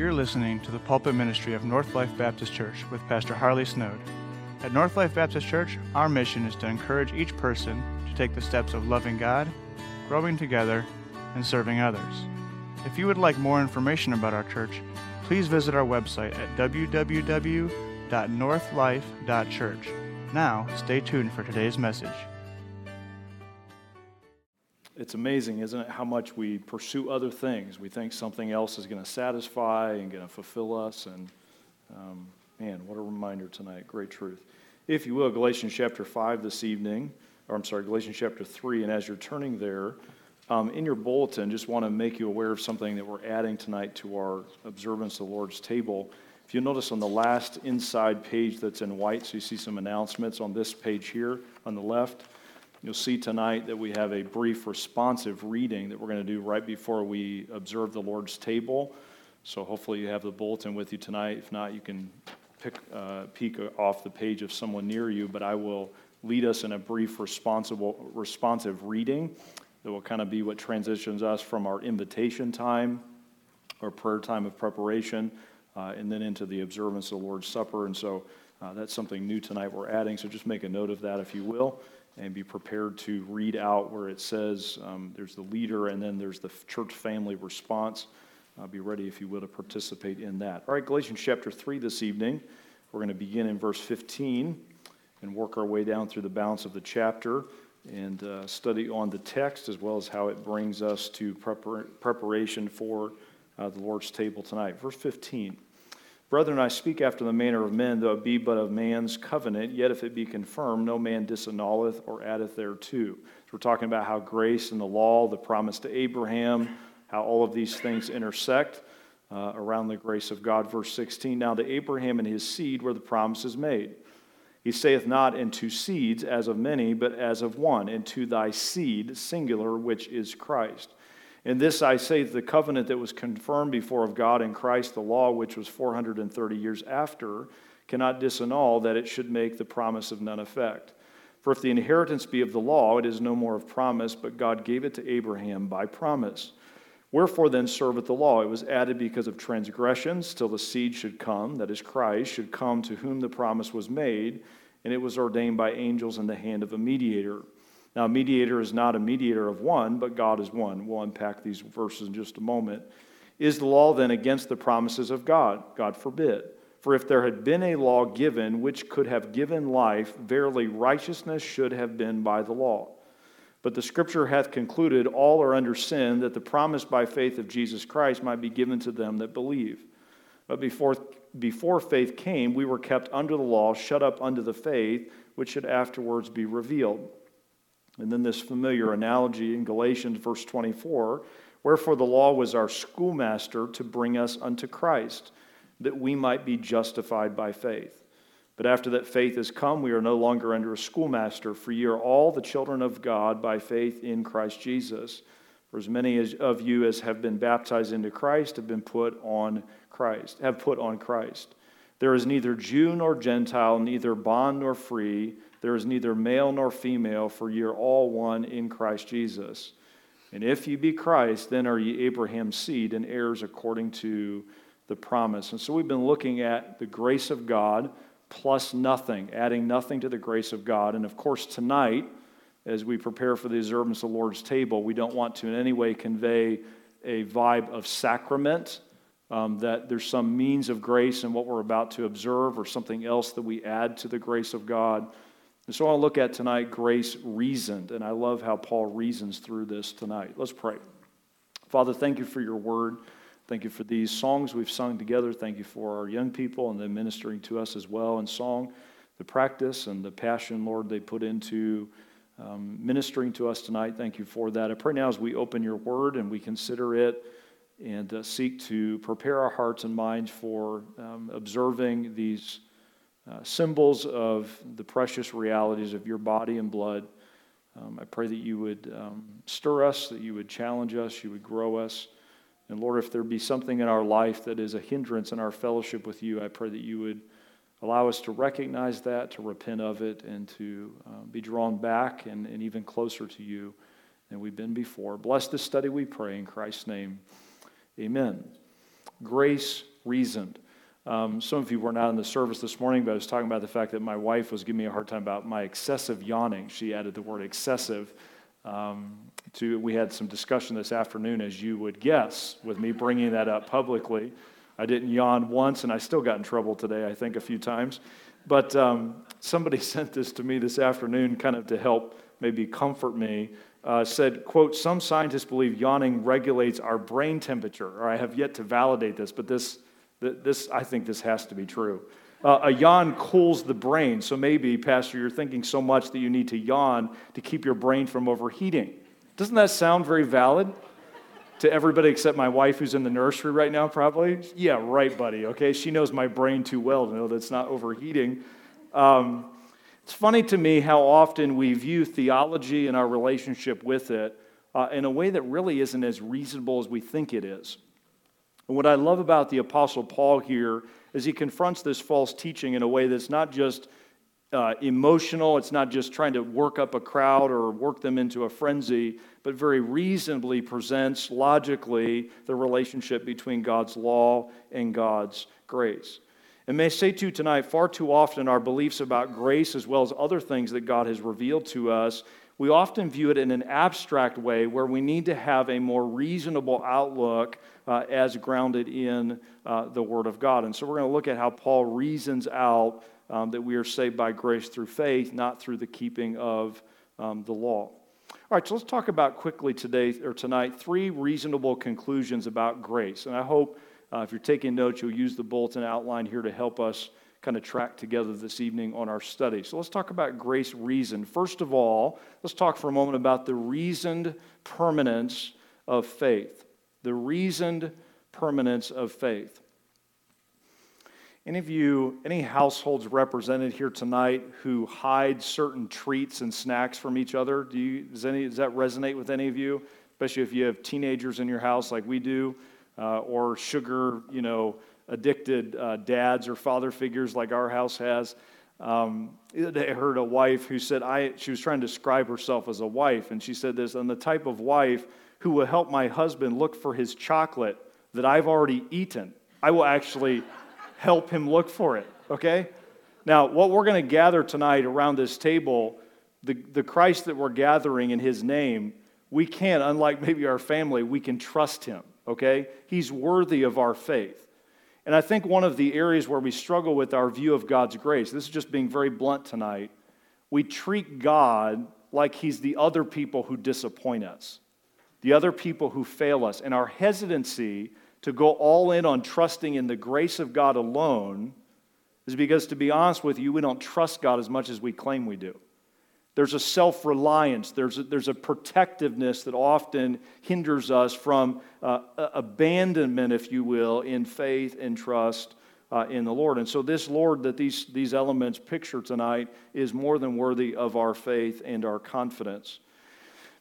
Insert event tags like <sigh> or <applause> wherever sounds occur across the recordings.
You're listening to the pulpit ministry of North Life Baptist Church with Pastor Harley Snowd. At North Life Baptist Church, our mission is to encourage each person to take the steps of loving God, growing together, and serving others. If you would like more information about our church, please visit our website at www.northlife.church. Now, stay tuned for today's message. It's amazing, isn't it, how much we pursue other things. We think something else is going to satisfy and going to fulfill us. And um, man, what a reminder tonight. Great truth. If you will, Galatians chapter 5 this evening, or I'm sorry, Galatians chapter 3. And as you're turning there, um, in your bulletin, just want to make you aware of something that we're adding tonight to our observance of the Lord's table. If you notice on the last inside page that's in white, so you see some announcements on this page here on the left. You'll see tonight that we have a brief responsive reading that we're going to do right before we observe the Lord's table. So hopefully you have the bulletin with you tonight. If not, you can pick, uh, peek off the page of someone near you, but I will lead us in a brief responsible, responsive reading that will kind of be what transitions us from our invitation time or prayer time of preparation uh, and then into the observance of the Lord's Supper. And so uh, that's something new tonight we're adding. So just make a note of that if you will and be prepared to read out where it says um, there's the leader and then there's the church family response. Uh, be ready, if you will, to participate in that. All right, Galatians chapter 3 this evening. We're going to begin in verse 15 and work our way down through the balance of the chapter and uh, study on the text as well as how it brings us to prepar- preparation for uh, the Lord's table tonight. Verse 15. Brethren, I speak after the manner of men, though it be but of man's covenant, yet if it be confirmed, no man disannulleth or addeth thereto. So we're talking about how grace and the law, the promise to Abraham, how all of these things intersect uh, around the grace of God. Verse 16 Now to Abraham and his seed were the promises made. He saith not into seeds as of many, but as of one, into thy seed, singular, which is Christ. In this I say that the covenant that was confirmed before of God in Christ, the law which was 430 years after, cannot disannul that it should make the promise of none effect. For if the inheritance be of the law, it is no more of promise, but God gave it to Abraham by promise. Wherefore then serveth the law? It was added because of transgressions, till the seed should come, that is Christ, should come to whom the promise was made, and it was ordained by angels in the hand of a mediator. Now, a mediator is not a mediator of one, but God is one. We'll unpack these verses in just a moment. Is the law then against the promises of God? God forbid. For if there had been a law given which could have given life, verily righteousness should have been by the law. But the scripture hath concluded all are under sin, that the promise by faith of Jesus Christ might be given to them that believe. But before, before faith came, we were kept under the law, shut up under the faith, which should afterwards be revealed. And then this familiar analogy in Galatians, verse 24 Wherefore the law was our schoolmaster to bring us unto Christ, that we might be justified by faith. But after that faith has come, we are no longer under a schoolmaster, for ye are all the children of God by faith in Christ Jesus. For as many as, of you as have been baptized into Christ have been put on Christ, have put on Christ. There is neither Jew nor Gentile, neither bond nor free there is neither male nor female, for ye are all one in Christ Jesus. And if ye be Christ, then are ye Abraham's seed and heirs according to the promise. And so we've been looking at the grace of God plus nothing, adding nothing to the grace of God. And of course, tonight, as we prepare for the observance of the Lord's table, we don't want to in any way convey a vibe of sacrament, um, that there's some means of grace in what we're about to observe or something else that we add to the grace of God. And so I'll look at tonight grace reasoned. And I love how Paul reasons through this tonight. Let's pray. Father, thank you for your word. Thank you for these songs we've sung together. Thank you for our young people and them ministering to us as well in song, the practice and the passion, Lord, they put into um, ministering to us tonight. Thank you for that. I pray now as we open your word and we consider it and uh, seek to prepare our hearts and minds for um, observing these uh, symbols of the precious realities of your body and blood. Um, I pray that you would um, stir us, that you would challenge us, you would grow us. And Lord, if there be something in our life that is a hindrance in our fellowship with you, I pray that you would allow us to recognize that, to repent of it, and to uh, be drawn back and, and even closer to you than we've been before. Bless this study, we pray, in Christ's name. Amen. Grace reasoned. Um, some of you were not in the service this morning, but I was talking about the fact that my wife was giving me a hard time about my excessive yawning. She added the word excessive. Um, to, we had some discussion this afternoon, as you would guess, with me bringing that up publicly. I didn't yawn once, and I still got in trouble today, I think, a few times. But um, somebody <laughs> sent this to me this afternoon, kind of to help maybe comfort me. Uh, said, quote, some scientists believe yawning regulates our brain temperature, or I have yet to validate this, but this this, I think this has to be true. Uh, a yawn cools the brain. So maybe, Pastor, you're thinking so much that you need to yawn to keep your brain from overheating. Doesn't that sound very valid to everybody except my wife who's in the nursery right now, probably? Yeah, right, buddy. Okay, she knows my brain too well to know that it's not overheating. Um, it's funny to me how often we view theology and our relationship with it uh, in a way that really isn't as reasonable as we think it is. And what I love about the Apostle Paul here is he confronts this false teaching in a way that's not just uh, emotional, it's not just trying to work up a crowd or work them into a frenzy, but very reasonably presents logically the relationship between God's law and God's grace. And may I say to you tonight, far too often our beliefs about grace, as well as other things that God has revealed to us, we often view it in an abstract way where we need to have a more reasonable outlook uh, as grounded in uh, the Word of God. And so we're going to look at how Paul reasons out um, that we are saved by grace through faith, not through the keeping of um, the law. All right, so let's talk about quickly today or tonight three reasonable conclusions about grace. And I hope uh, if you're taking notes, you'll use the bulletin outline here to help us kind of track together this evening on our study. So let's talk about grace reason. First of all, let's talk for a moment about the reasoned permanence of faith. The reasoned permanence of faith. Any of you, any households represented here tonight who hide certain treats and snacks from each other? Do you, does, any, does that resonate with any of you? Especially if you have teenagers in your house like we do, uh, or sugar, you know, addicted uh, dads or father figures like our house has. Um, I heard a wife who said, I, she was trying to describe herself as a wife, and she said this, I'm the type of wife who will help my husband look for his chocolate that I've already eaten. I will actually <laughs> help him look for it, okay? Now, what we're going to gather tonight around this table, the, the Christ that we're gathering in his name, we can, unlike maybe our family, we can trust him, okay? He's worthy of our faith. And I think one of the areas where we struggle with our view of God's grace, this is just being very blunt tonight, we treat God like he's the other people who disappoint us, the other people who fail us. And our hesitancy to go all in on trusting in the grace of God alone is because, to be honest with you, we don't trust God as much as we claim we do. There's a self reliance, there's a, there's a protectiveness that often hinders us from uh, abandonment, if you will, in faith and trust uh, in the Lord. And so, this Lord that these, these elements picture tonight is more than worthy of our faith and our confidence.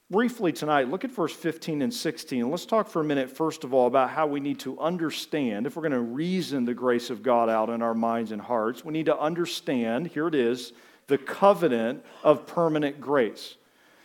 Briefly tonight, look at verse 15 and 16. Let's talk for a minute, first of all, about how we need to understand, if we're going to reason the grace of God out in our minds and hearts, we need to understand, here it is, the covenant of permanent grace.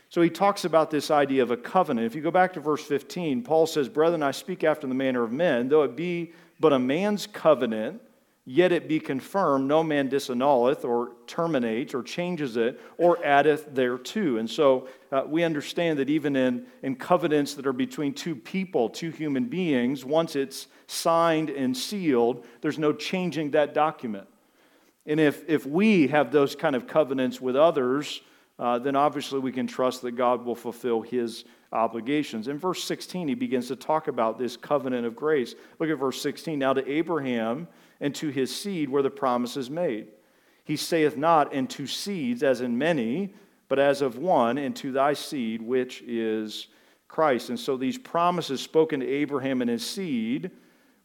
So he talks about this idea of a covenant. If you go back to verse 15, Paul says, Brethren, I speak after the manner of men, though it be but a man's covenant, yet it be confirmed, no man disannulleth or terminates or changes it or addeth thereto. And so uh, we understand that even in, in covenants that are between two people, two human beings, once it's signed and sealed, there's no changing that document. And if, if we have those kind of covenants with others, uh, then obviously we can trust that God will fulfill his obligations. In verse 16, he begins to talk about this covenant of grace. Look at verse 16. Now to Abraham and to his seed were the promises made. He saith not, and to seeds, as in many, but as of one, and to thy seed, which is Christ. And so these promises spoken to Abraham and his seed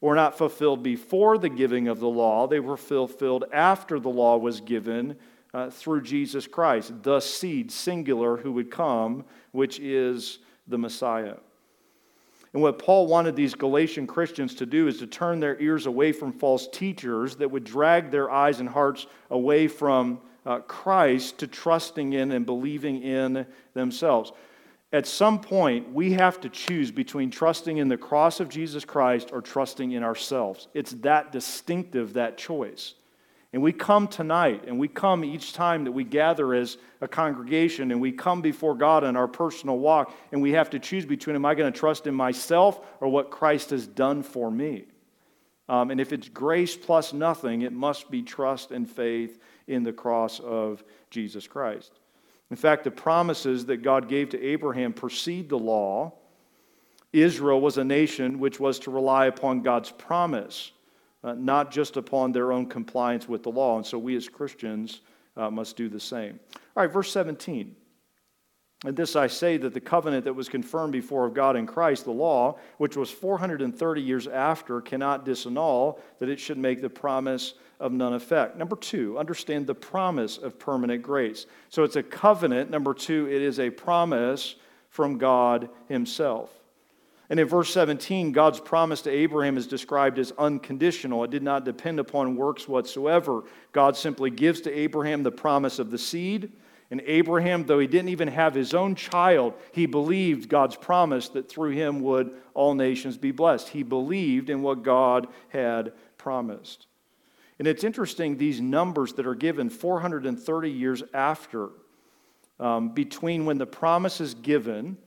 were not fulfilled before the giving of the law, they were fulfilled after the law was given uh, through Jesus Christ, the seed, singular, who would come, which is the Messiah. And what Paul wanted these Galatian Christians to do is to turn their ears away from false teachers that would drag their eyes and hearts away from uh, Christ to trusting in and believing in themselves. At some point, we have to choose between trusting in the cross of Jesus Christ or trusting in ourselves. It's that distinctive, that choice. And we come tonight, and we come each time that we gather as a congregation, and we come before God in our personal walk, and we have to choose between am I going to trust in myself or what Christ has done for me? Um, and if it's grace plus nothing, it must be trust and faith in the cross of Jesus Christ. In fact, the promises that God gave to Abraham precede the law. Israel was a nation which was to rely upon God's promise, uh, not just upon their own compliance with the law. And so we as Christians uh, must do the same. All right, verse 17. And this I say that the covenant that was confirmed before of God in Christ, the law, which was 430 years after, cannot disannul that it should make the promise of none effect. Number two, understand the promise of permanent grace. So it's a covenant. Number two, it is a promise from God Himself. And in verse 17, God's promise to Abraham is described as unconditional. It did not depend upon works whatsoever. God simply gives to Abraham the promise of the seed. And Abraham, though he didn't even have his own child, he believed God's promise that through him would all nations be blessed. He believed in what God had promised. And it's interesting, these numbers that are given 430 years after, um, between when the promise is given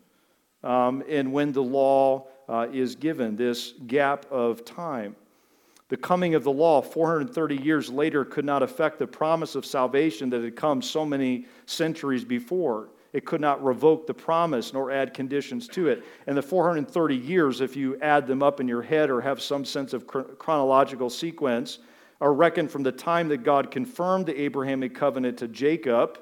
um, and when the law uh, is given, this gap of time. The coming of the law 430 years later could not affect the promise of salvation that had come so many centuries before. It could not revoke the promise nor add conditions to it. And the 430 years, if you add them up in your head or have some sense of chronological sequence, are reckoned from the time that God confirmed the Abrahamic covenant to Jacob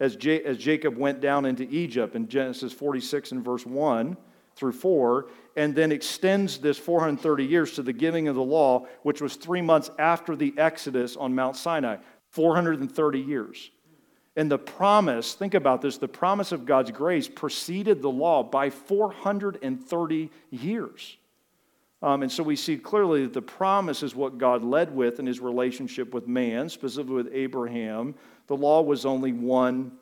as, J- as Jacob went down into Egypt in Genesis 46 and verse 1 through 4, and then extends this 430 years to the giving of the law, which was three months after the Exodus on Mount Sinai. 430 years. And the promise, think about this, the promise of God's grace preceded the law by 430 years. Um, and so we see clearly that the promise is what God led with in his relationship with man, specifically with Abraham. The law was only one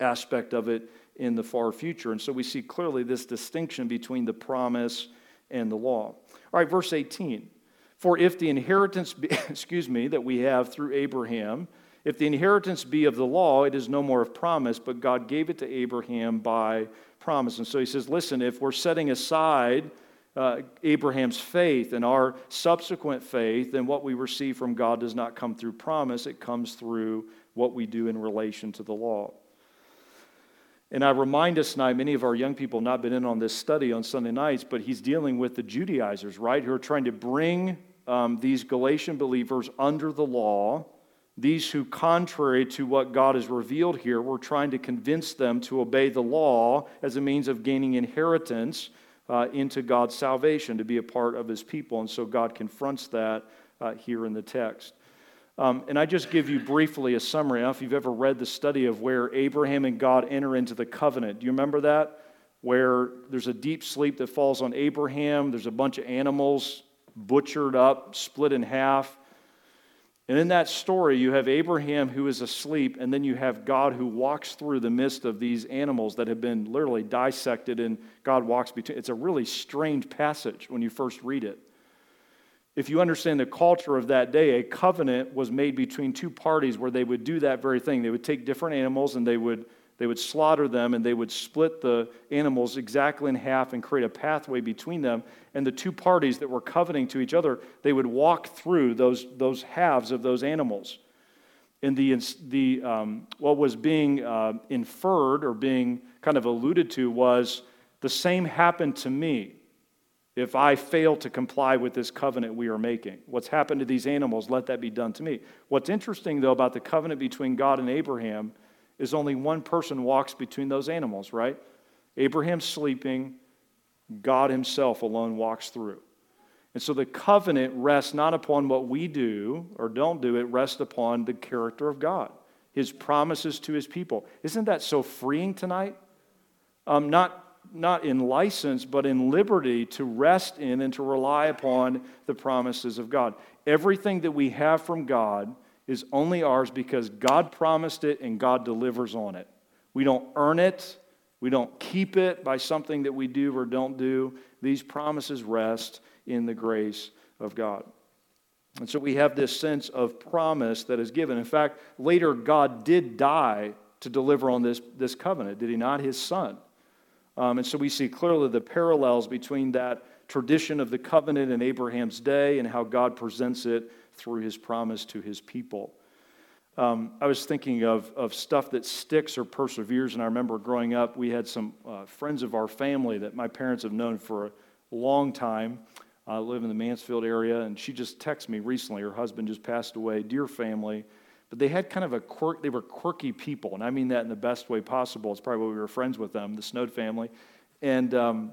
aspect of it in the far future. And so we see clearly this distinction between the promise and the law. All right, verse 18. For if the inheritance, be, <laughs> excuse me, that we have through Abraham, if the inheritance be of the law, it is no more of promise, but God gave it to Abraham by promise. And so he says, listen, if we're setting aside uh, Abraham's faith and our subsequent faith, then what we receive from God does not come through promise, it comes through what we do in relation to the law. And I remind us tonight, many of our young people have not been in on this study on Sunday nights, but he's dealing with the Judaizers, right, who are trying to bring um, these Galatian believers under the law. These who, contrary to what God has revealed here, were trying to convince them to obey the law as a means of gaining inheritance uh, into God's salvation, to be a part of his people. And so God confronts that uh, here in the text. Um, and I just give you briefly a summary. I don't know if you've ever read the study of where Abraham and God enter into the covenant. Do you remember that? Where there's a deep sleep that falls on Abraham, there's a bunch of animals butchered up, split in half. And in that story, you have Abraham who is asleep, and then you have God who walks through the midst of these animals that have been literally dissected, and God walks between. It's a really strange passage when you first read it. If you understand the culture of that day, a covenant was made between two parties where they would do that very thing. They would take different animals and they would they would slaughter them and they would split the animals exactly in half and create a pathway between them. And the two parties that were covenanting to each other, they would walk through those, those halves of those animals. And the, the, um, what was being uh, inferred or being kind of alluded to was the same happened to me if I fail to comply with this covenant we are making. What's happened to these animals, let that be done to me. What's interesting, though, about the covenant between God and Abraham is only one person walks between those animals, right? Abraham's sleeping, God himself alone walks through. And so the covenant rests not upon what we do or don't do, it rests upon the character of God, his promises to his people. Isn't that so freeing tonight? Um, not, not in license, but in liberty to rest in and to rely upon the promises of God. Everything that we have from God is only ours because God promised it and God delivers on it. We don't earn it, We don't keep it by something that we do or don't do. These promises rest in the grace of God. And so we have this sense of promise that is given. In fact, later, God did die to deliver on this, this covenant, did he not? His son. Um, and so we see clearly the parallels between that tradition of the covenant in Abraham's day and how God presents it through his promise to his people. Um, I was thinking of, of stuff that sticks or perseveres, and I remember growing up, we had some uh, friends of our family that my parents have known for a long time. I uh, live in the Mansfield area, and she just texted me recently. Her husband just passed away, dear family. But they had kind of a quirk, they were quirky people, and I mean that in the best way possible. It's probably why we were friends with them, the Snowd family. And um,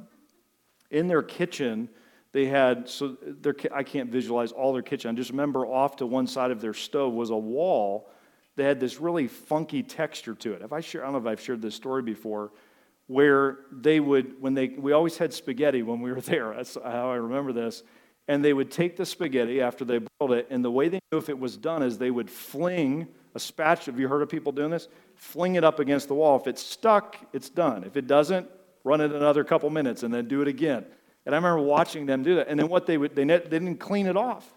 in their kitchen, they had, so their, I can't visualize all their kitchen. I just remember off to one side of their stove was a wall that had this really funky texture to it. Have I I don't know if I've shared this story before, where they would, when they, we always had spaghetti when we were <laughs> there. That's how I remember this. And they would take the spaghetti after they boiled it, and the way they knew if it was done is they would fling a spatula. Have you heard of people doing this? Fling it up against the wall. If it's stuck, it's done. If it doesn't, run it another couple minutes and then do it again. And I remember watching them do that. And then what they would, they, they didn't clean it off.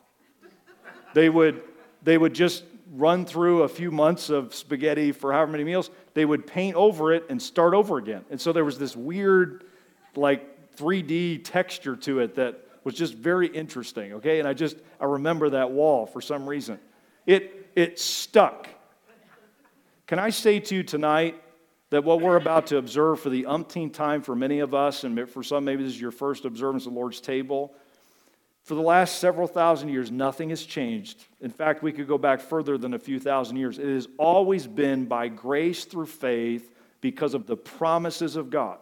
They would, they would just run through a few months of spaghetti for however many meals, they would paint over it and start over again. And so there was this weird, like 3D texture to it that was just very interesting, okay? And I just, I remember that wall for some reason. It, it stuck. Can I say to you tonight that what we're about to observe for the umpteenth time for many of us, and for some, maybe this is your first observance of the Lord's table, for the last several thousand years, nothing has changed. In fact, we could go back further than a few thousand years. It has always been by grace through faith because of the promises of God,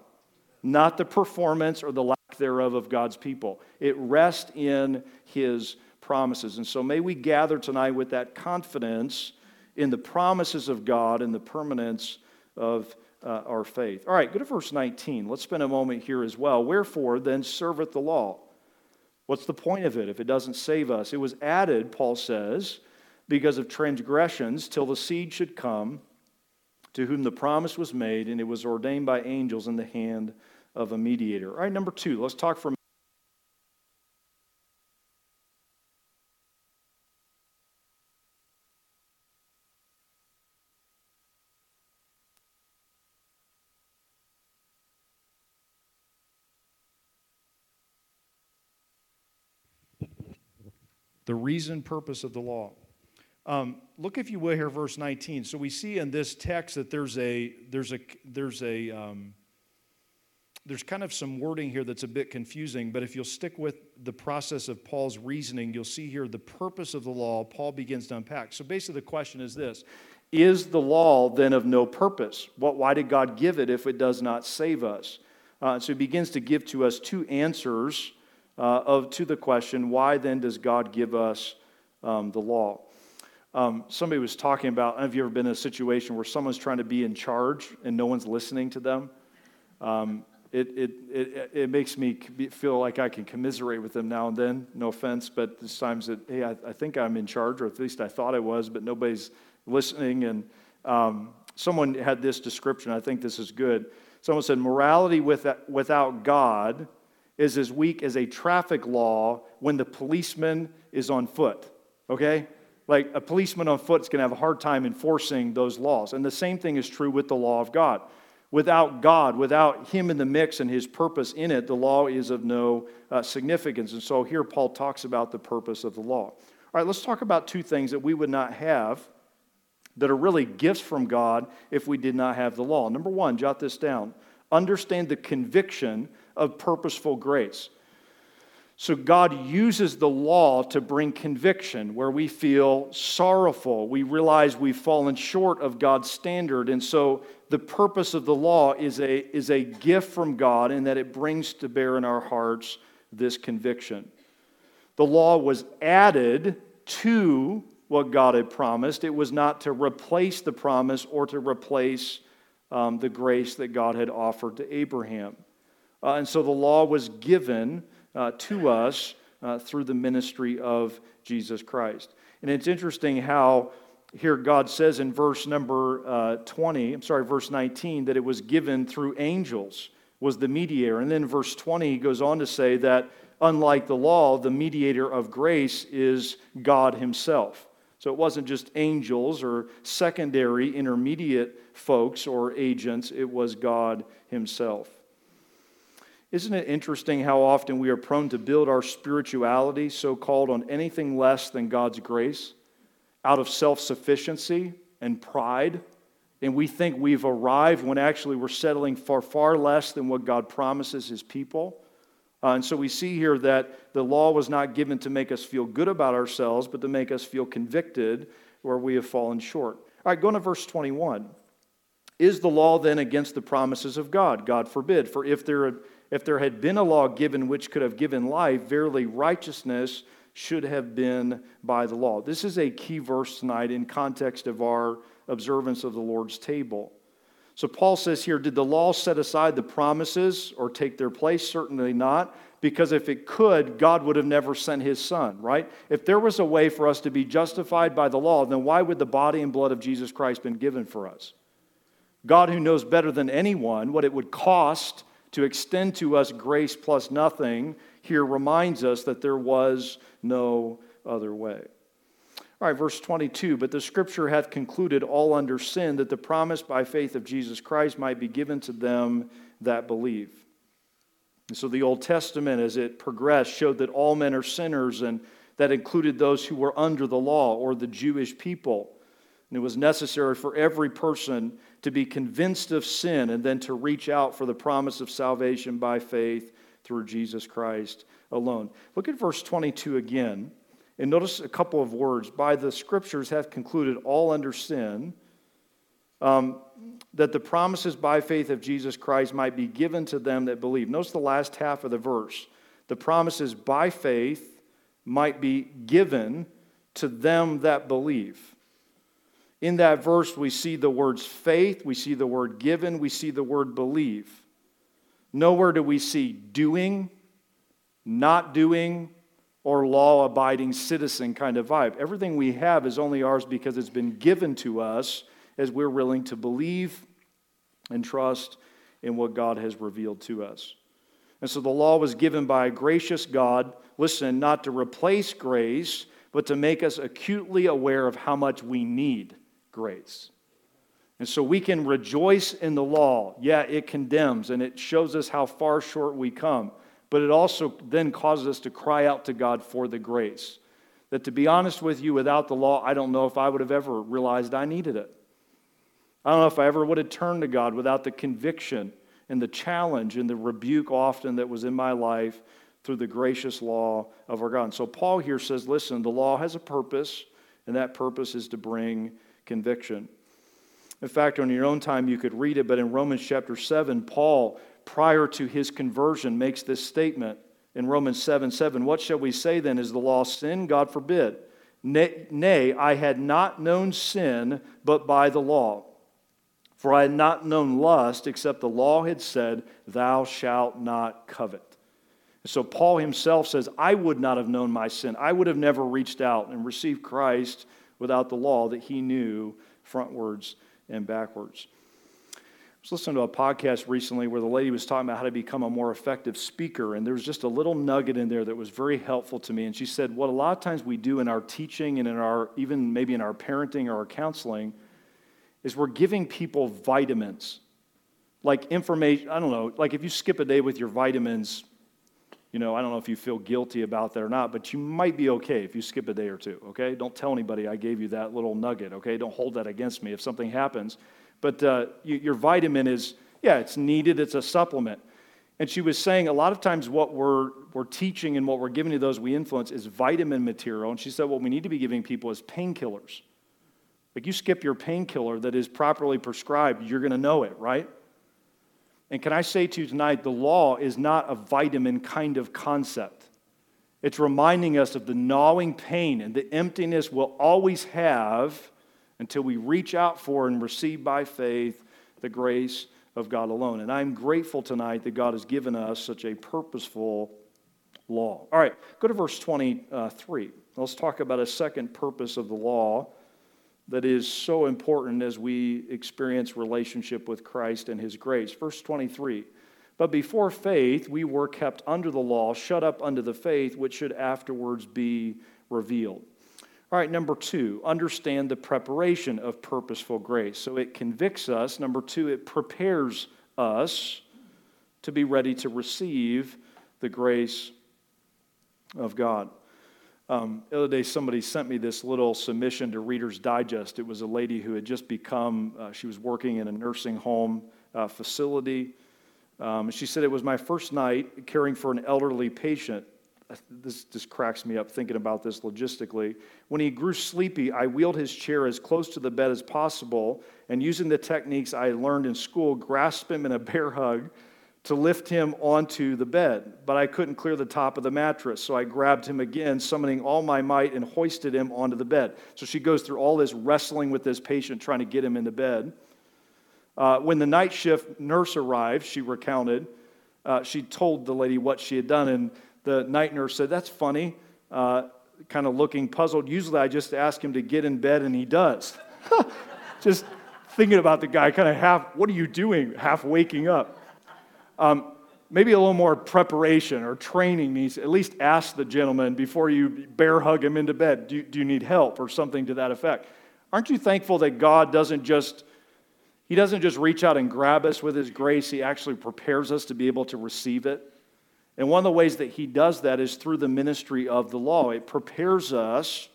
not the performance or the lack thereof of God's people. It rests in His promises. And so may we gather tonight with that confidence in the promises of God and the permanence of uh, our faith. All right, go to verse 19. Let's spend a moment here as well. Wherefore then serveth the law? What's the point of it if it doesn't save us? It was added, Paul says, because of transgressions, till the seed should come, to whom the promise was made, and it was ordained by angels in the hand of a mediator. All right, number two, let's talk for the reason, purpose of the law. Um, look, if you will, here, verse 19. So we see in this text that there's a there's a there's a um, there's kind of some wording here that's a bit confusing, but if you'll stick with the process of Paul's reasoning, you'll see here the purpose of the law. Paul begins to unpack. So basically, the question is this: Is the law then of no purpose? What? Why did God give it if it does not save us? Uh, so he begins to give to us two answers uh, of, to the question, why then does God give us um, the law? Um, somebody was talking about, have you ever been in a situation where someone's trying to be in charge and no one's listening to them? Um, it, it, it, it makes me feel like I can commiserate with them now and then. No offense, but there's times that, hey, I, I think I'm in charge, or at least I thought I was, but nobody's listening. And um, someone had this description. I think this is good. Someone said, morality without God is as weak as a traffic law when the policeman is on foot. Okay? Like a policeman on foot is going to have a hard time enforcing those laws. And the same thing is true with the law of God. Without God, without Him in the mix and His purpose in it, the law is of no uh, significance. And so here Paul talks about the purpose of the law. All right, let's talk about two things that we would not have that are really gifts from God if we did not have the law. Number one, jot this down. Understand the conviction of purposeful grace. So God uses the law to bring conviction where we feel sorrowful. We realize we've fallen short of God's standard. And so the purpose of the law is a, is a gift from God in that it brings to bear in our hearts this conviction. The law was added to what God had promised. It was not to replace the promise or to replace um, the grace that God had offered to Abraham. Uh, and so the law was given uh, to us uh, through the ministry of Jesus Christ. And it's interesting how here God says in verse number uh, 20, I'm sorry, verse 19, that it was given through angels, was the mediator. And then verse 20 he goes on to say that unlike the law, the mediator of grace is God himself. So it wasn't just angels or secondary intermediate folks or agents, it was God himself. Isn't it interesting how often we are prone to build our spirituality, so called, on anything less than God's grace? out of self sufficiency and pride. And we think we've arrived when actually we're settling for far less than what God promises his people. Uh, and so we see here that the law was not given to make us feel good about ourselves, but to make us feel convicted where we have fallen short. All right, going to verse 21. Is the law then against the promises of God? God forbid. For if there, if there had been a law given which could have given life, verily righteousness should have been by the law. This is a key verse tonight in context of our observance of the Lord's table. So Paul says here, did the law set aside the promises or take their place? Certainly not, because if it could, God would have never sent his son, right? If there was a way for us to be justified by the law, then why would the body and blood of Jesus Christ been given for us? God who knows better than anyone what it would cost to extend to us grace plus nothing here reminds us that there was no other way. All right, verse 22 But the scripture hath concluded all under sin, that the promise by faith of Jesus Christ might be given to them that believe. And so the Old Testament, as it progressed, showed that all men are sinners, and that included those who were under the law or the Jewish people. And it was necessary for every person to be convinced of sin and then to reach out for the promise of salvation by faith through Jesus Christ alone. Look at verse 22 again, and notice a couple of words. By the scriptures have concluded all under sin, um, that the promises by faith of Jesus Christ might be given to them that believe. Notice the last half of the verse. The promises by faith might be given to them that believe. In that verse, we see the words faith, we see the word given, we see the word believe. Nowhere do we see doing, not doing, or law abiding citizen kind of vibe. Everything we have is only ours because it's been given to us as we're willing to believe and trust in what God has revealed to us. And so the law was given by a gracious God, listen, not to replace grace, but to make us acutely aware of how much we need grace. And so we can rejoice in the law. Yeah, it condemns and it shows us how far short we come, but it also then causes us to cry out to God for the grace. That to be honest with you, without the law, I don't know if I would have ever realized I needed it. I don't know if I ever would have turned to God without the conviction and the challenge and the rebuke often that was in my life through the gracious law of our God. And so Paul here says, listen, the law has a purpose, and that purpose is to bring conviction. In fact, on your own time, you could read it, but in Romans chapter 7, Paul, prior to his conversion, makes this statement in Romans 7 7. What shall we say then? Is the law sin? God forbid. Nay, nay, I had not known sin but by the law. For I had not known lust except the law had said, Thou shalt not covet. So Paul himself says, I would not have known my sin. I would have never reached out and received Christ without the law that he knew frontwards and backwards. I was listening to a podcast recently where the lady was talking about how to become a more effective speaker, and there was just a little nugget in there that was very helpful to me. And she said, What a lot of times we do in our teaching and in our, even maybe in our parenting or our counseling, is we're giving people vitamins. Like information, I don't know, like if you skip a day with your vitamins, you know, I don't know if you feel guilty about that or not, but you might be okay if you skip a day or two, okay? Don't tell anybody I gave you that little nugget, okay? Don't hold that against me if something happens. But uh, you, your vitamin is, yeah, it's needed, it's a supplement. And she was saying a lot of times what we're, we're teaching and what we're giving to those we influence is vitamin material. And she said what we need to be giving people is painkillers. Like you skip your painkiller that is properly prescribed, you're going to know it, right? And can I say to you tonight, the law is not a vitamin kind of concept. It's reminding us of the gnawing pain and the emptiness we'll always have until we reach out for and receive by faith the grace of God alone. And I'm grateful tonight that God has given us such a purposeful law. All right, go to verse 23. Let's talk about a second purpose of the law that is so important as we experience relationship with Christ and his grace. Verse 23 But before faith, we were kept under the law, shut up under the faith which should afterwards be revealed. All right, number two, understand the preparation of purposeful grace. So it convicts us. Number two, it prepares us to be ready to receive the grace of God. Um, the other day, somebody sent me this little submission to Reader's Digest. It was a lady who had just become, uh, she was working in a nursing home uh, facility. Um, she said, It was my first night caring for an elderly patient. This just cracks me up thinking about this logistically. When he grew sleepy, I wheeled his chair as close to the bed as possible, and using the techniques I learned in school, grasped him in a bear hug to lift him onto the bed, but I couldn't clear the top of the mattress. So I grabbed him again, summoning all my might, and hoisted him onto the bed. So she goes through all this wrestling with this patient, trying to get him into bed. Uh, when the night shift nurse arrived, she recounted, uh, she told the lady what she had done, and the night nurse said, That's funny, uh, kind of looking puzzled. Usually I just ask him to get in bed, and he does. <laughs> just thinking about the guy, kind of half, what are you doing? Half waking up. Um, maybe a little more preparation or training needs. At least ask the gentleman before you bear hug him into bed do, do you need help or something to that effect? Aren't you thankful that God doesn't just he doesn't just reach out and grab us with his grace, he actually prepares us to be able to receive it. And one of the ways that he does that is through the ministry of the law. It prepares us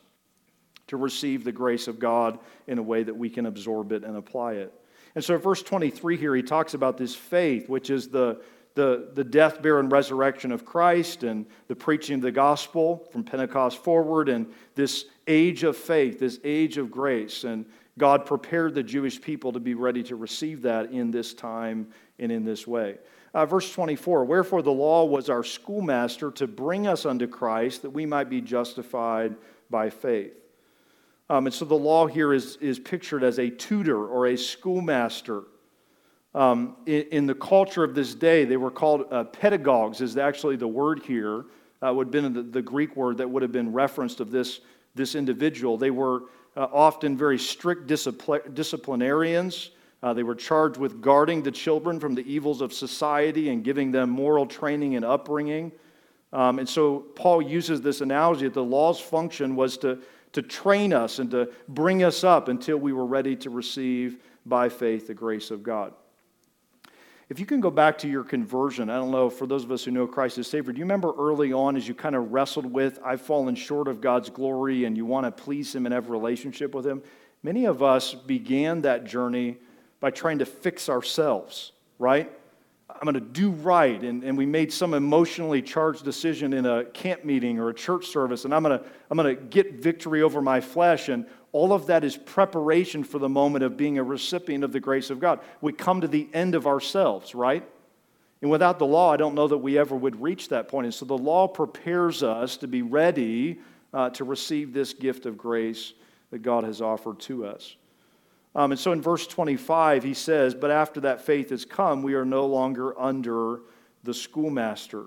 to receive the grace of God in a way that we can absorb it and apply it. And so, verse 23 here, he talks about this faith, which is the, the, the death, burial, and resurrection of Christ and the preaching of the gospel from Pentecost forward, and this age of faith, this age of grace. And God prepared the Jewish people to be ready to receive that in this time and in this way. Uh, verse 24 Wherefore the law was our schoolmaster to bring us unto Christ that we might be justified by faith. Um, and so the law here is, is pictured as a tutor or a schoolmaster. Um, in, in, the culture of this day, they were called uh, pedagogues, is actually the word here. Uh, would have been the, the, Greek word that would have been referenced of this, this individual. They were uh, often very strict discipl- disciplinarians. Uh, they were charged with guarding the children from the evils of society and giving them moral training and upbringing. Um, and so Paul uses this analogy that the law's function was to to train us and to bring us up until we were ready to receive by faith the grace of God. If you can go back to your conversion, I don't know, for those of us who know Christ as Savior, do you remember early on as you kind of wrestled with, I've fallen short of God's glory, and you want to please Him and have a relationship with Him? Many of us began that journey by trying to fix ourselves, right? I'm going to do right. And, and we made some emotionally charged decision in a camp meeting or a church service, and I'm going, to, I'm going to get victory over my flesh. And all of that is preparation for the moment of being a recipient of the grace of God. We come to the end of ourselves, right? And without the law, I don't know that we ever would reach that point. And so the law prepares us to be ready uh, to receive this gift of grace that God has offered to us. Um, and so in verse 25, he says, But after that faith has come, we are no longer under the schoolmaster.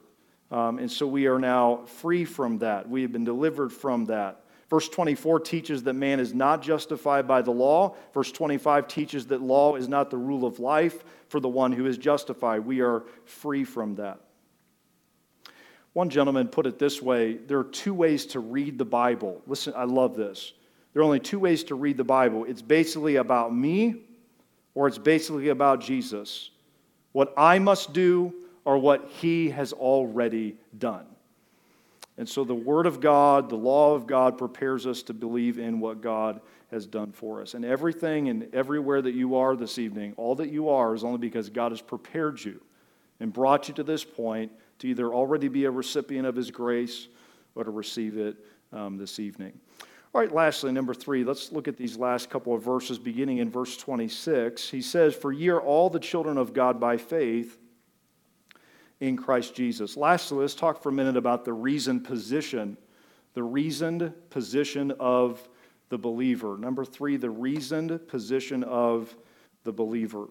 Um, and so we are now free from that. We have been delivered from that. Verse 24 teaches that man is not justified by the law. Verse 25 teaches that law is not the rule of life for the one who is justified. We are free from that. One gentleman put it this way there are two ways to read the Bible. Listen, I love this. There are only two ways to read the Bible it's basically about me, or it's basically about Jesus. What I must do, or what he has already done. And so the Word of God, the law of God, prepares us to believe in what God has done for us. And everything and everywhere that you are this evening, all that you are is only because God has prepared you and brought you to this point to either already be a recipient of His grace or to receive it um, this evening. All right, lastly, number three, let's look at these last couple of verses beginning in verse 26. He says, For ye are all the children of God by faith in Christ Jesus. Lastly, let's talk for a minute about the reasoned position, the reasoned position of the believer. Number three, the reasoned position of the believer.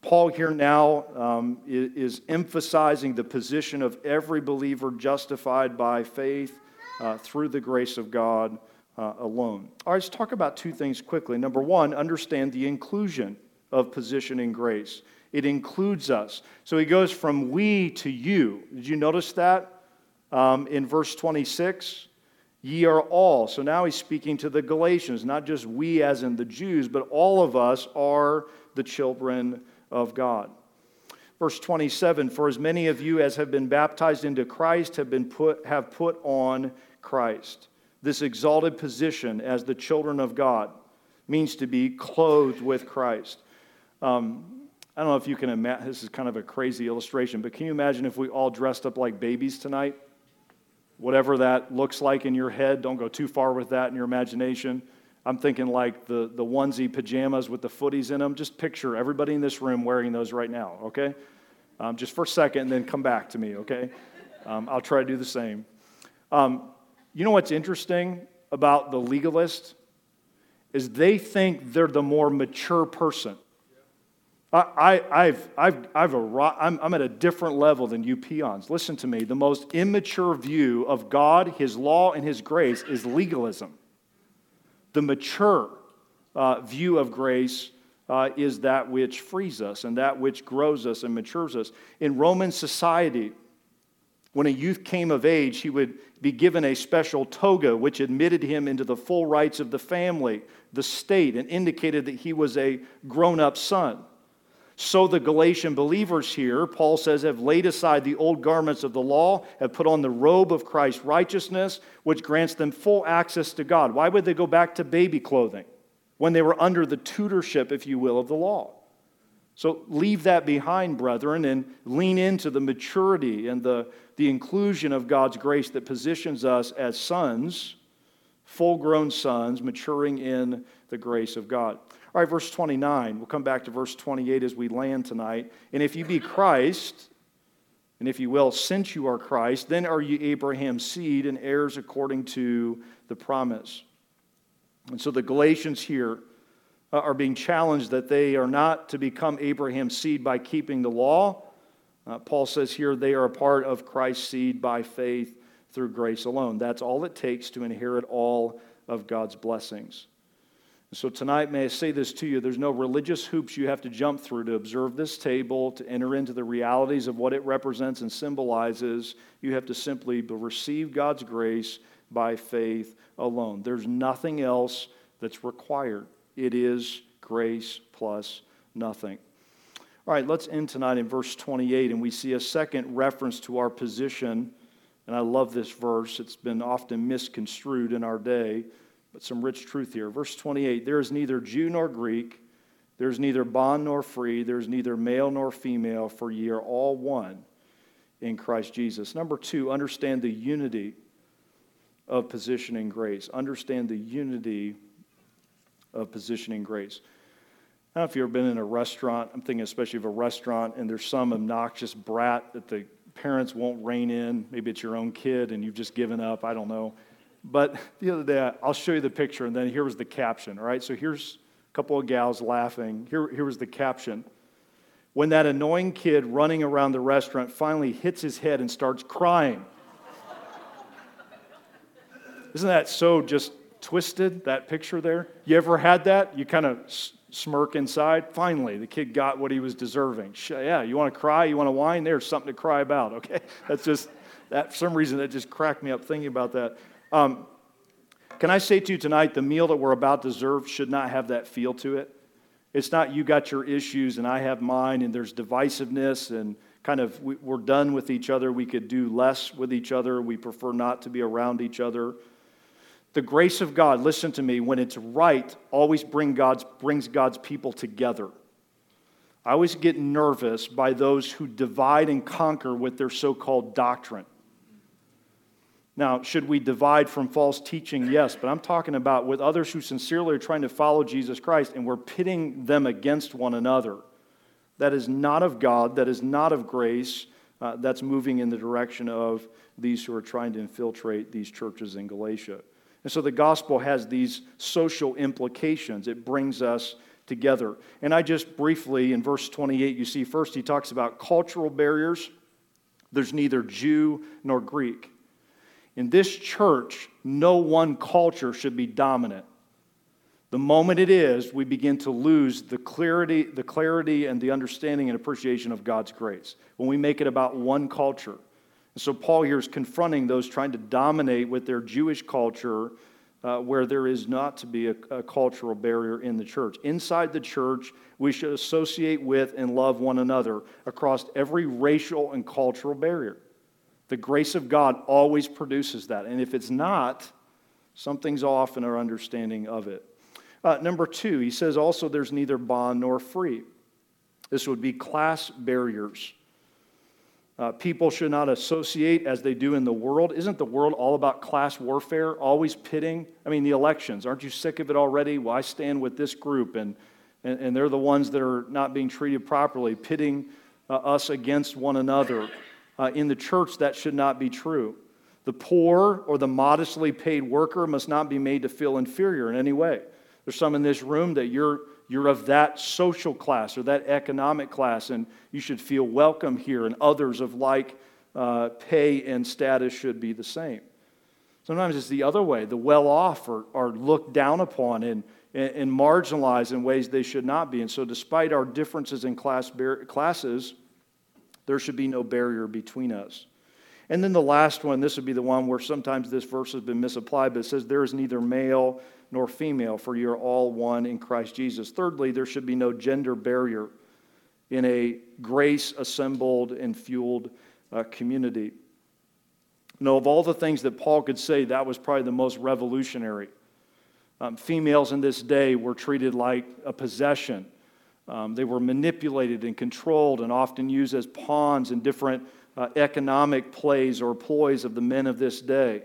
Paul here now um, is emphasizing the position of every believer justified by faith uh, through the grace of God uh, alone. All right, let's talk about two things quickly. Number one, understand the inclusion of position in grace. It includes us. So he goes from we to you. Did you notice that um, in verse 26? Ye are all. So now he's speaking to the Galatians, not just we as in the Jews, but all of us are the children of God. Verse 27 For as many of you as have been baptized into Christ have, been put, have put on Christ. This exalted position as the children of God means to be clothed with Christ. Um, I don't know if you can imagine, this is kind of a crazy illustration, but can you imagine if we all dressed up like babies tonight? Whatever that looks like in your head, don't go too far with that in your imagination. I'm thinking like the, the onesie pajamas with the footies in them. Just picture everybody in this room wearing those right now, okay? Um, just for a second, and then come back to me, okay? Um, I'll try to do the same. Um, you know what's interesting about the legalist? Is they think they're the more mature person. I, I, have I've, I've a, I'm, I'm at a different level than you peons. Listen to me. The most immature view of God, His law, and His grace is legalism. The mature uh, view of grace uh, is that which frees us and that which grows us and matures us. In Roman society, when a youth came of age, he would be given a special toga which admitted him into the full rights of the family, the state, and indicated that he was a grown up son. So the Galatian believers here, Paul says, have laid aside the old garments of the law, have put on the robe of Christ's righteousness, which grants them full access to God. Why would they go back to baby clothing when they were under the tutorship, if you will, of the law? So leave that behind, brethren, and lean into the maturity and the, the inclusion of God's grace that positions us as sons, full grown sons, maturing in the grace of God. All right, verse 29. We'll come back to verse 28 as we land tonight. And if you be Christ, and if you will, since you are Christ, then are you Abraham's seed and heirs according to the promise. And so the Galatians here uh, are being challenged that they are not to become Abraham's seed by keeping the law. Uh, Paul says here they are a part of Christ's seed by faith through grace alone. That's all it takes to inherit all of God's blessings. So tonight, may I say this to you there's no religious hoops you have to jump through to observe this table, to enter into the realities of what it represents and symbolizes. You have to simply receive God's grace by faith alone. There's nothing else that's required. It is grace plus nothing. All right, let's end tonight in verse 28, and we see a second reference to our position. And I love this verse, it's been often misconstrued in our day but some rich truth here. Verse 28 There is neither Jew nor Greek, there is neither bond nor free, there is neither male nor female, for ye are all one in Christ Jesus. Number two, understand the unity of positioning grace. Understand the unity of positioning grace. Know if you've ever been in a restaurant. I'm thinking especially of a restaurant, and there's some obnoxious brat that the parents won't rein in. Maybe it's your own kid and you've just given up. I don't know. But the other day, I'll show you the picture, and then here was the caption, all right? So here's a couple of gals laughing. Here, here was the caption. When that annoying kid running around the restaurant finally hits his head and starts crying. <laughs> Isn't that so just twisted, that picture there? You ever had that? You kind of smirk inside. Finally, the kid got what he was deserving. Yeah, you want to cry? You want to whine? There's something to cry about, <laughs> okay? That's just, that, for some reason, that just cracked me up thinking about that. Um, can I say to you tonight, the meal that we're about to serve should not have that feel to it. It's not you got your issues and I have mine, and there's divisiveness and kind of we, are done with each other. We could do less with each other. We prefer not to be around each other. The grace of God, listen to me, when it's right, always bring God's, brings God's people together. I always get nervous by those who divide and conquer with their so called doctrine. Now, should we divide from false teaching? Yes, but I'm talking about with others who sincerely are trying to follow Jesus Christ and we're pitting them against one another. That is not of God, that is not of grace, uh, that's moving in the direction of these who are trying to infiltrate these churches in Galatia. And so the gospel has these social implications. It brings us together. And I just briefly, in verse 28, you see first he talks about cultural barriers. There's neither Jew nor Greek. In this church, no one culture should be dominant. The moment it is, we begin to lose the clarity, the clarity and the understanding and appreciation of God's grace when we make it about one culture. And so Paul here is confronting those trying to dominate with their Jewish culture uh, where there is not to be a, a cultural barrier in the church. Inside the church, we should associate with and love one another across every racial and cultural barrier. The grace of God always produces that. And if it's not, something's off in our understanding of it. Uh, number two, he says also there's neither bond nor free. This would be class barriers. Uh, people should not associate as they do in the world. Isn't the world all about class warfare, always pitting? I mean, the elections, aren't you sick of it already? Well, stand with this group, and, and, and they're the ones that are not being treated properly, pitting uh, us against one another. Uh, in the church, that should not be true. The poor or the modestly paid worker must not be made to feel inferior in any way. There's some in this room that you're, you're of that social class or that economic class, and you should feel welcome here, and others of like uh, pay and status should be the same. Sometimes it's the other way. The well off are, are looked down upon and, and, and, marginalized in ways they should not be. And so, despite our differences in class bar- classes, there should be no barrier between us. And then the last one, this would be the one where sometimes this verse has been misapplied, but it says, There is neither male nor female, for you're all one in Christ Jesus. Thirdly, there should be no gender barrier in a grace assembled and fueled uh, community. No, of all the things that Paul could say, that was probably the most revolutionary. Um, females in this day were treated like a possession. Um, they were manipulated and controlled and often used as pawns in different uh, economic plays or ploys of the men of this day.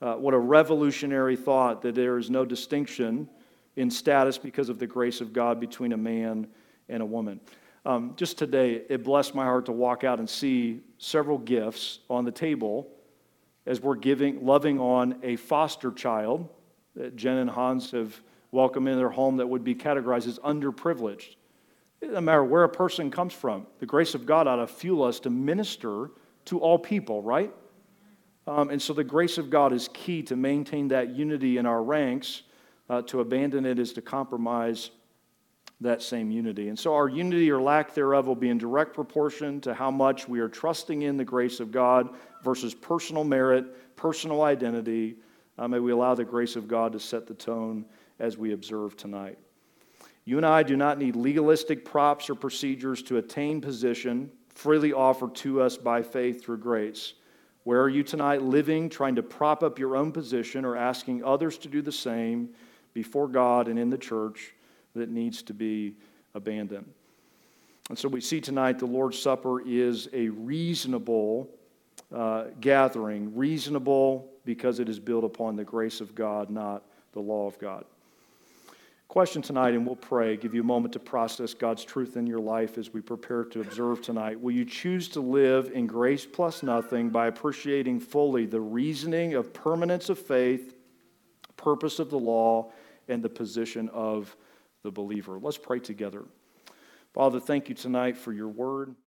Uh, what a revolutionary thought that there is no distinction in status because of the grace of God between a man and a woman. Um, just today, it blessed my heart to walk out and see several gifts on the table as we're giving, loving on a foster child that Jen and Hans have welcomed in their home that would be categorized as underprivileged. Doesn't matter where a person comes from, the grace of God ought to fuel us to minister to all people, right? Um, and so the grace of God is key to maintain that unity in our ranks. Uh, to abandon it is to compromise that same unity. And so our unity or lack thereof will be in direct proportion to how much we are trusting in the grace of God versus personal merit, personal identity. Uh, may we allow the grace of God to set the tone as we observe tonight. You and I do not need legalistic props or procedures to attain position freely offered to us by faith through grace. Where are you tonight living, trying to prop up your own position or asking others to do the same before God and in the church that needs to be abandoned? And so we see tonight the Lord's Supper is a reasonable uh, gathering, reasonable because it is built upon the grace of God, not the law of God. Question tonight, and we'll pray, give you a moment to process God's truth in your life as we prepare to observe tonight. Will you choose to live in grace plus nothing by appreciating fully the reasoning of permanence of faith, purpose of the law, and the position of the believer? Let's pray together. Father, thank you tonight for your word.